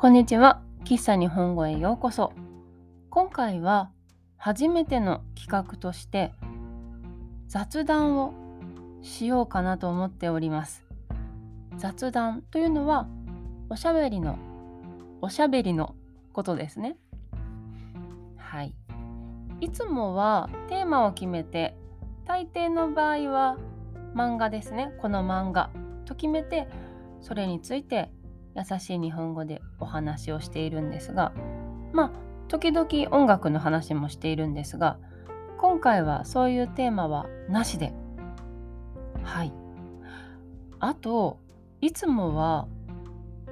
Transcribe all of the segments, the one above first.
こんにちは。喫茶日本語へようこそ。今回は初めての企画として雑談をしようかなと思っております。雑談というのはおしゃべりのおしゃべりのことですね。はい。いつもはテーマを決めて大抵の場合は漫画ですね。この漫画と決めてそれについて優しい日本語でお話をしているんですがまあ時々音楽の話もしているんですが今回はそういうテーマはなしで。はい。あといつもは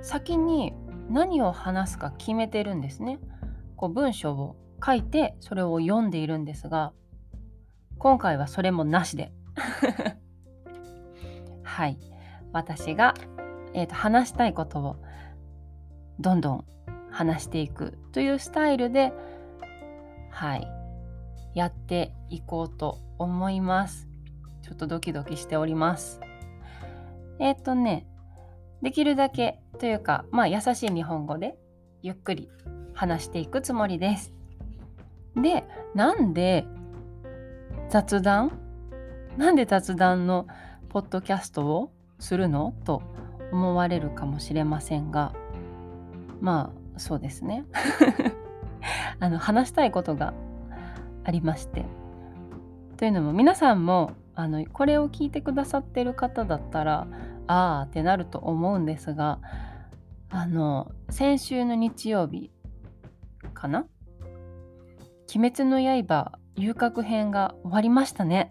先に何を話すか決めてるんですね。こう文章を書いてそれを読んでいるんですが今回はそれもなしで。はい。私がえーと、話したいことをどんどん話していくというスタイルではいやっていこうと思います。ちょっとドキドキしております。えっ、ー、とねできるだけというかまあ優しい日本語でゆっくり話していくつもりです。でなんで雑談？なんで雑談のポッドキャストをするの？と思われるかもしれませんがまあそうですね。あの話したいことがありまして。というのも皆さんもあのこれを聞いてくださってる方だったらああってなると思うんですがあの先週の日曜日かな「鬼滅の刃」遊郭編が終わりましたね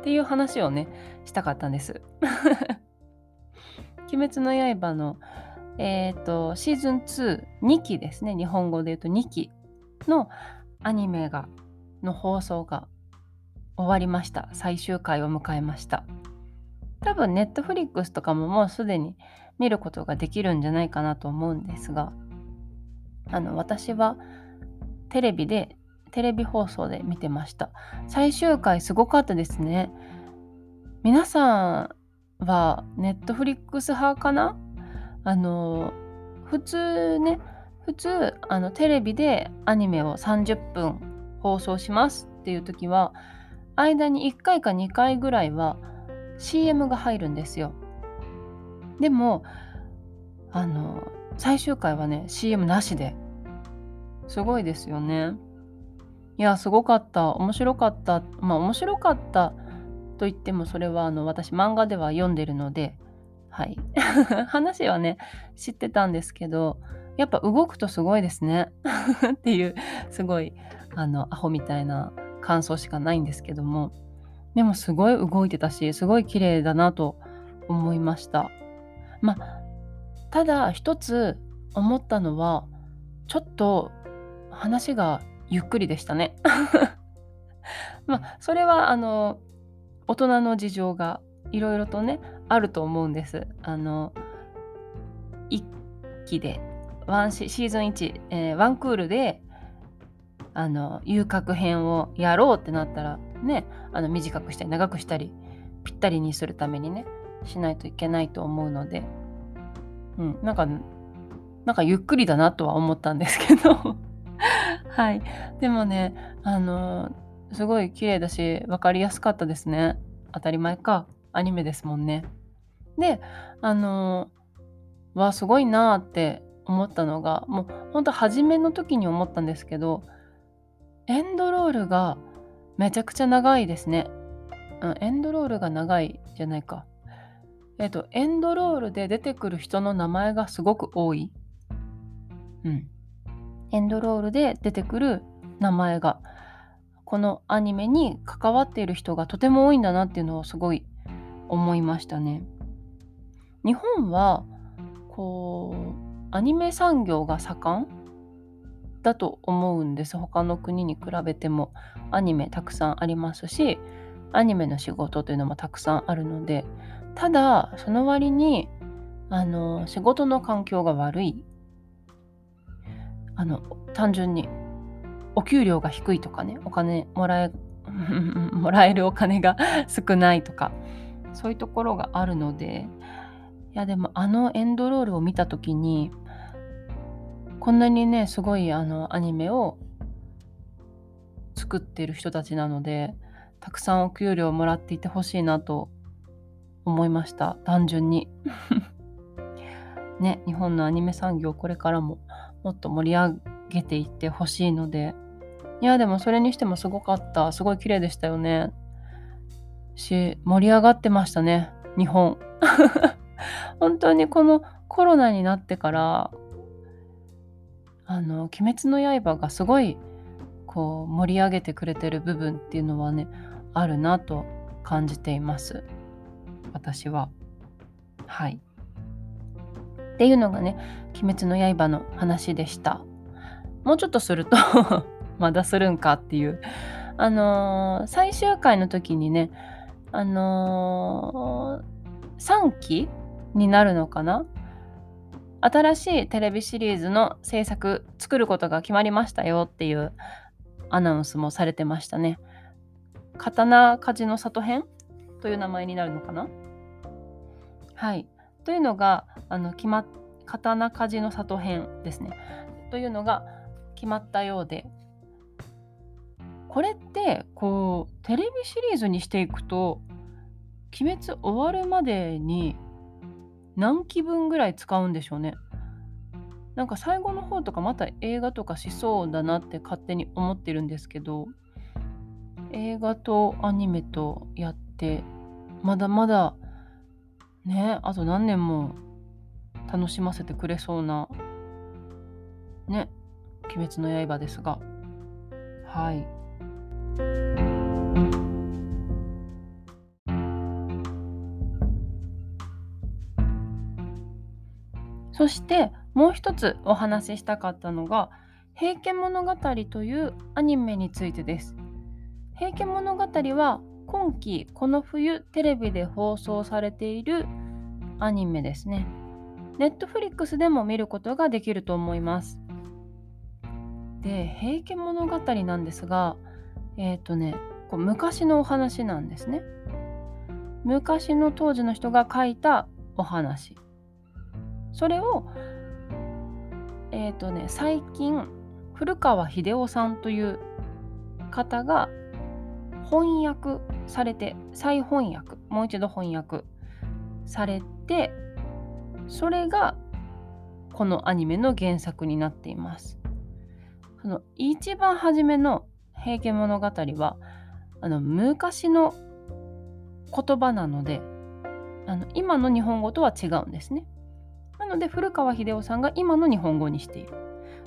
っていう話をねしたかったんです。鬼滅の刃の、えーと、シーズン2、2期ですね。日本語で言うと2期のアニメが、の放送が終わりました。最終回を迎えました。多分、ネットフリックスとかももうすでに見ることができるんじゃないかなと思うんですが、あの、私はテレビで、テレビ放送で見てました。最終回すごかったですね。皆さんはネットフリックス派かな？あの普通ね普通あのテレビでアニメを30分放送しますっていう時は間に1回か2回ぐらいは CM が入るんですよ。でもあの最終回はね CM なしで。すごいですよね。いやすごかった。面白かった。まあ面白かったと言ってもそれはあの私漫画では読んでるのではい。話はね知ってたんですけどやっぱ動くとすごいですね。っていうすごいあのアホみたいな感想しかないんですけども。でもすごい動いてたしすごい綺麗だなと思いました。まあただ一つ思ったのはちょっと話がゆっくりでしたね。まあそれはあの大人の事情がいろいろとねあると思うんです。あの1期でワンシーズン1、えー、ワンクールであの遊郭編をやろうってなったらねあの短くしたり長くしたりぴったりにするためにねしないといけないと思うので、うん、なんかなんかゆっくりだなとは思ったんですけど。はい。でもねあのすごい綺麗だし分かりやすかったですね。当たり前か。アニメですもんね。であのー、わすごいなーって思ったのがもうほんと初めの時に思ったんですけどエンドロールがめちゃくちゃ長いですね、うん、エンドロールが長いじゃないか。えっ、とエンドロールで出てくる人の名前がすごく多い。うん。エンドロールで出てくる名前がこのアニメに関わっている人がとても多いんだなっていうのをすごい思いましたね。日本はこうアニメ産業が盛んだと思うんです他の国に比べてもアニメたくさんありますしアニメの仕事というのもたくさんあるのでただその割にあの仕事の環境が悪いあの単純にお給料が低いとかねお金もらえ もらえるお金が 少ないとかそういうところがあるのでいやでもあのエンドロールを見た時にこんなにねすごいあのアニメを作ってる人たちなのでたくさんお給料をもらっていてほしいなと思いました単純に。ね日本のアニメ産業これからももっと盛り上げていってほしいので。いやでもそれにしてもすごかった。すごい綺麗でしたよね。し盛り上がってましたね。日本。本当にこのコロナになってからあの「鬼滅の刃」がすごいこう盛り上げてくれてる部分っていうのはねあるなと感じています。私は。はい。っていうのがね「鬼滅の刃」の話でした。もうちょっとすると まだするんかっていうあのー、最終回の時にねあのー、3期になるのかな？新しいテレビシリーズの制作作ることが決まりましたよっていうアナウンスもされてましたね。刀鍛冶の里編という名前になるのかな？はい。というのがあの決まっ刀鍛冶の里編ですね。というのが決まったようでこれってこうテレビシリーズにしていくと「鬼滅」終わるまでに何期分ぐらい使うんでしょうね。なんか最後の方とかまた映画とかしそうだなって勝手に思ってるんですけど映画とアニメとやってまだまだねあと何年も楽しませてくれそうなね「鬼滅の刃」ですがはいそしてもう一つお話ししたかったのが「平家物語」というアニメについてです。平家物語は今期この冬テレビで放送されているアニメですね。ネットフリックスでも見ることができると思います。で「平家物語」なんですがえっ、ー、とねこう昔のお話なんですね。昔の当時の人が書いたお話。それをえっ、ー、とね最近古川秀夫さんという方が翻訳されて再翻訳もう一度翻訳されてそれがこのアニメの原作になっています。その一番初めの「平家物語は」あの昔の言葉なのであの今の日本語とは違うんですね。なので古川秀夫さんが今の日本語にしている。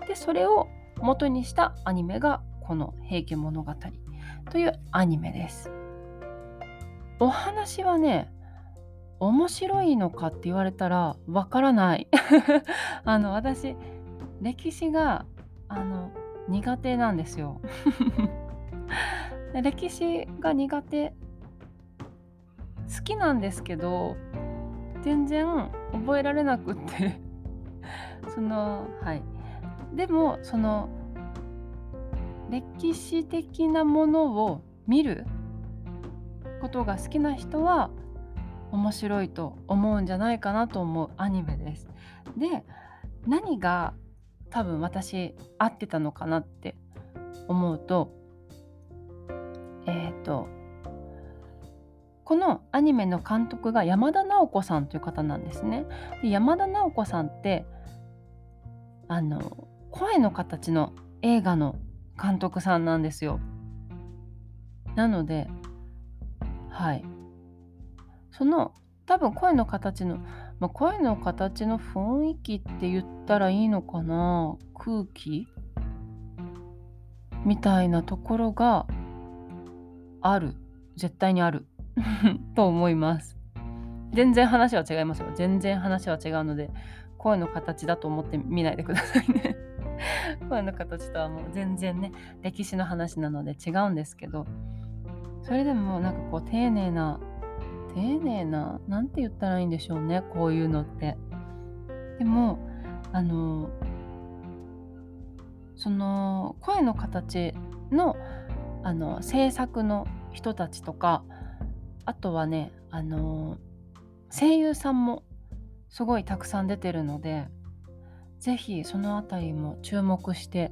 でそれを元にしたアニメがこの「平家物語」というアニメです。お話はね面白いのかって言われたらわからない。あの私歴史があの苦手なんですよ。歴史が苦手好きなんですけど全然覚えられなくって そのはいでもその歴史的なものを見ることが好きな人は面白いと思うんじゃないかなと思うアニメです。で何が多分私合ってたのかなって思うとえっ、ー、とこのアニメの監督が山田直子さんという方なんですね。で山田直子さんってあの声の形の映画の監督さんなんですよ。なのではいその多分声の形の、まあ、声の形の雰囲気って言ったらいいのかな？空気みたいなところがある絶対にある と思います。全然話は違いますよ。全然話は違うので、声の形だと思って見ないでくださいね。声の形とはもう全然ね、歴史の話なので違うんですけど、それでもなんかこう丁寧な、丁寧な、なんて言ったらいいんでしょうね、こういうのって。でも、あの、その声の形のあの制作の人たちとかあとはねあの声優さんもすごいたくさん出てるので是非その辺りも注目して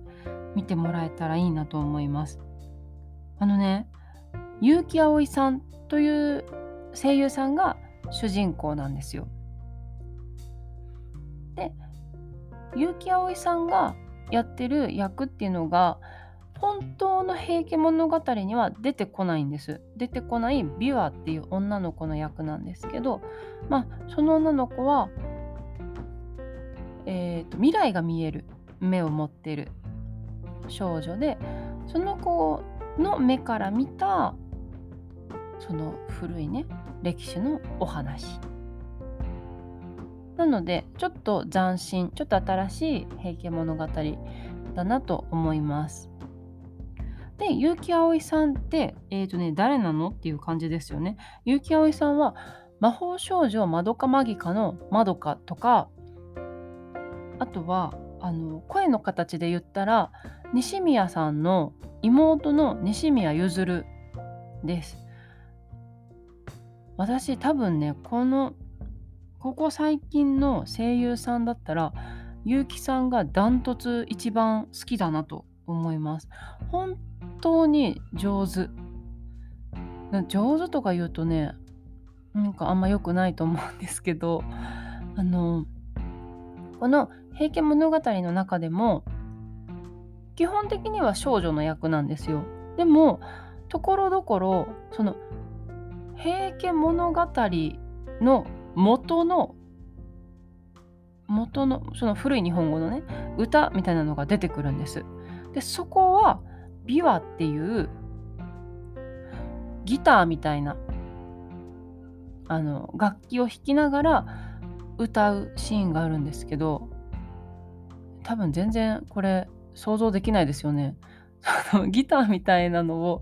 見てもらえたらいいなと思います。あのね結城葵さんという声優さんが主人公なんですよ。で結城葵さんがやってる役っていうのが本当の平家物語には出てこないんです。出てこないビワっていう女の子の役なんですけど、まあ、その女の子は、えーと、未来が見える目を持ってる少女でその子の目から見たその古いね歴史のお話。なのでちょっと斬新ちょっと新しい平家物語だなと思います。で結城葵さんってえっ、ー、とね誰なのっていう感じですよね。結城葵さんは魔法少女まどかマギカのまどかとかあとはあの声の形で言ったら西宮さんの妹の西宮ゆずるです。私多分ねこのここ最近の声優さんだったら結城さんがダントツ一番好きだなと思います。本当に上手。上手とか言うとねなんかあんま良くないと思うんですけどあのこの「平家物語」の中でも基本的には少女の役なんですよ。でもところどころその平家物語の元の元のその古い日本語のね歌みたいなのが出てくるんです。でそこは琵琶っていうギターみたいなあの楽器を弾きながら歌うシーンがあるんですけど多分全然これ想像できないですよね。ギターみたいなのを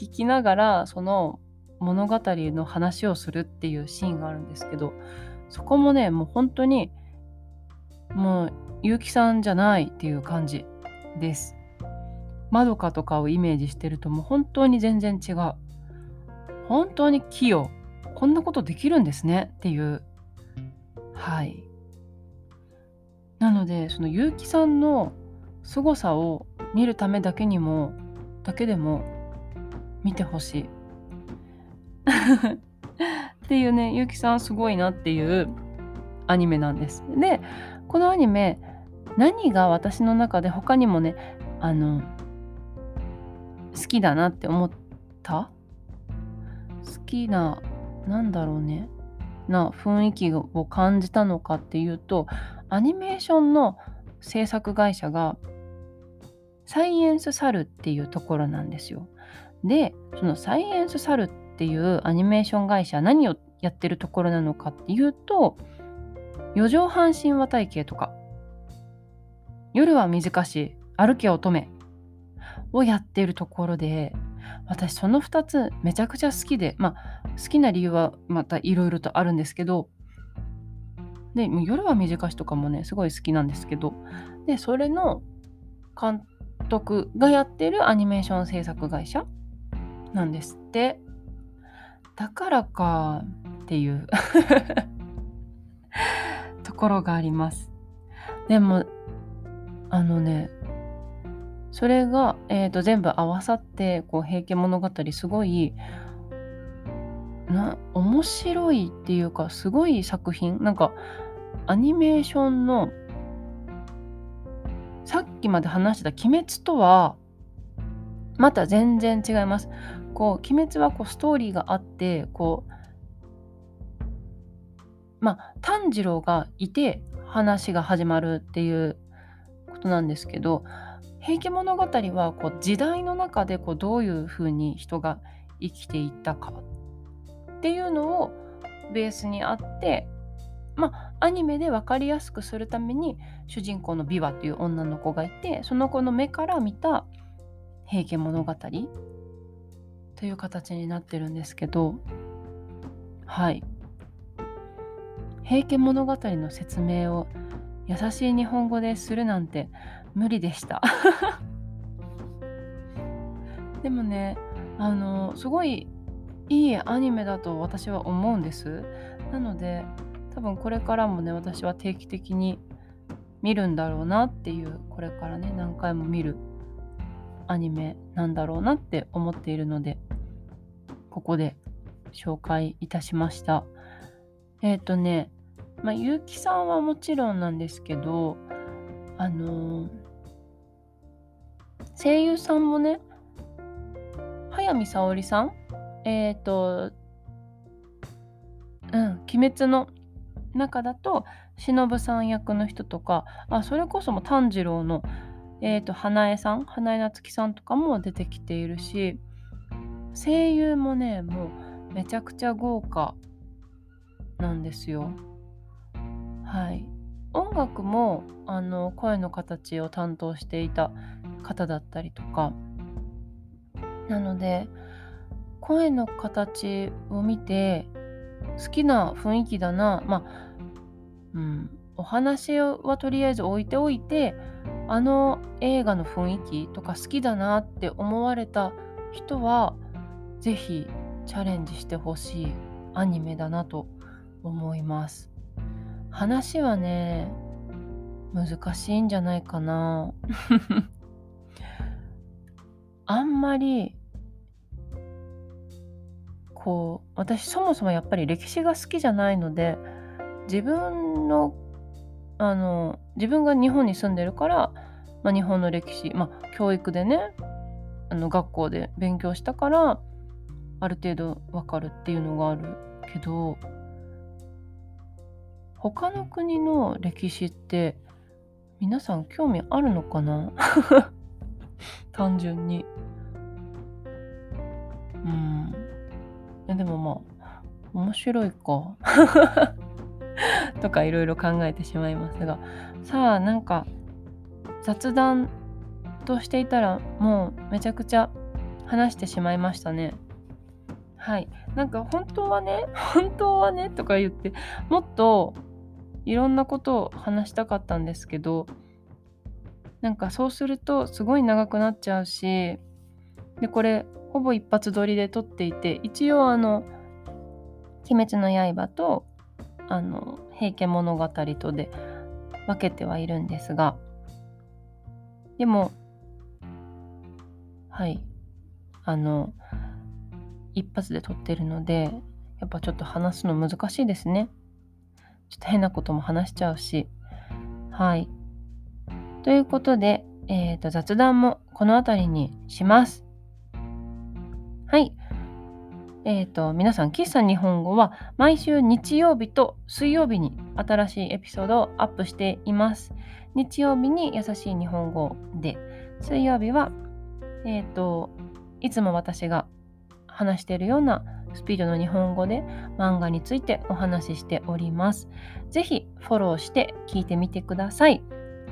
弾きながらその物語の話をするっていうシーンがあるんですけどそこもねもう本当にもう結城さんじゃないっていう感じです。まどかとかをイメージしてるともう本当に全然違う。本当に器用。こんなことできるんですねっていう。はい。なのでその結城さんの凄さを見るためだけにもだけでも見てほしい。っていうね、ゆきさんすごいなっていうアニメなんです。で、このアニメ、何が私の中で他にもね、あの、好きだなって思った？好きな、なんだろうね、な雰囲気を感じたのかっていうと、アニメーションの制作会社がサイエンスサルっていうところなんですよ。で、そのサイエンスサルってっていうアニメーション会社何をやってるところなのかっていうと四畳半神話体系とか。夜は短し歩け乙女をやってるところで私その2つめちゃくちゃ好きでまあ好きな理由はまたいろいろとあるんですけどで夜は短しとかもねすごい好きなんですけどでそれの監督がやってるアニメーション制作会社なんですって。だからかっていう ところがあります。でもあのねそれが、えーと、全部合わさってこう「平家物語」すごいな面白いっていうかすごい作品なんかアニメーションのさっきまで話してた「鬼滅」とはまた全然違います。こう鬼滅はこうストーリーがあってこうまあ炭治郎がいて話が始まるっていうことなんですけど「平家物語は」こう時代の中でこうどういうふうに人が生きていったかっていうのをベースにあってまあアニメで分かりやすくするために主人公のビワっていう女の子がいてその子の目から見た平家物語という形になってるんですけどはい「平家物語」の説明を優しい日本語でするなんて無理でした。でもねあのすごいいいアニメだと私は思うんです。なので多分これからもね私は定期的に見るんだろうなっていうこれからね何回も見るアニメなんだろうなって思っているのでここで紹介いたしました。えっ、ー、とねまあ結城さんはもちろんなんですけどあのー、声優さんもね早見沙織さん？えっ、ー、とうん「鬼滅」の中だと忍さん役の人とかあそれこそも炭治郎の、えーと、花江さん花江夏樹さんとかも出てきているし声優もねもうめちゃくちゃ豪華なんですよ。はい音楽もあの声の形を担当していた方だったりとかなので声の形を見て好きな雰囲気だなまあうん、お話はとりあえず置いておいてあの映画の雰囲気とか好きだなって思われた人は是非チャレンジしてほしいアニメだなと思います。話はね難しいんじゃないかな。あんまりこう私そもそもやっぱり歴史が好きじゃないので自分のあの自分が日本に住んでるから、まあ、日本の歴史、まあ、教育でねあの学校で勉強したからある程度わかるっていうのがあるけど他の国の歴史って皆さん興味あるのかな？単純に。うん。いやでもまあ面白いか。とかいろいろ考えてしまいますがさあなんか雑談としていたらもうめちゃくちゃ話してしまいましたね。はいなんか本当はね 本当はねとか言ってもっといろんなことを話したかったんですけどなんかそうするとすごい長くなっちゃうしでこれほぼ一発撮りで撮っていて一応あの「鬼滅の刃」とあの平家物語とで分けてはいるんですがでもはいあの一発で撮ってるのでやっぱちょっと話すの難しいですね。ちょっと変なことも話しちゃうし。はい。ということで、えーと雑談もこの辺りにします。はい。え、ー、と、皆さん、喫茶日本語は毎週日曜日と水曜日に新しいエピソードをアップしています。日曜日に優しい日本語で、水曜日は、え、ー、と、いつも私が話しているようなスピードの日本語で漫画についてお話ししております。ぜひフォローして聞いてみてください。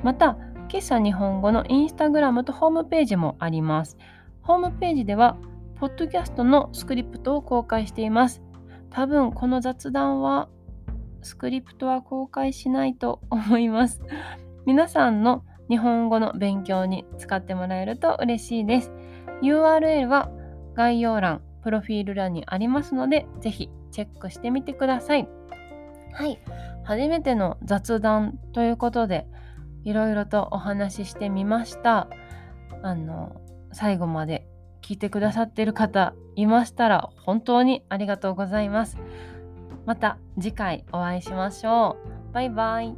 また、喫茶日本語のインスタグラムとホームページもあります。ホームページではポッドキャストのスクリプトを公開しています。多分この雑談はスクリプトは公開しないと思います。皆さんの日本語の勉強に使ってもらえると嬉しいです。URL は概要欄、プロフィール欄にありますので、ぜひチェックしてみてください。はい、初めての雑談ということで、いろいろとお話ししてみました。あの、最後まで聞いてくださってる方いましたら本当にありがとうございます。また次回お会いしましょう。バイバイ。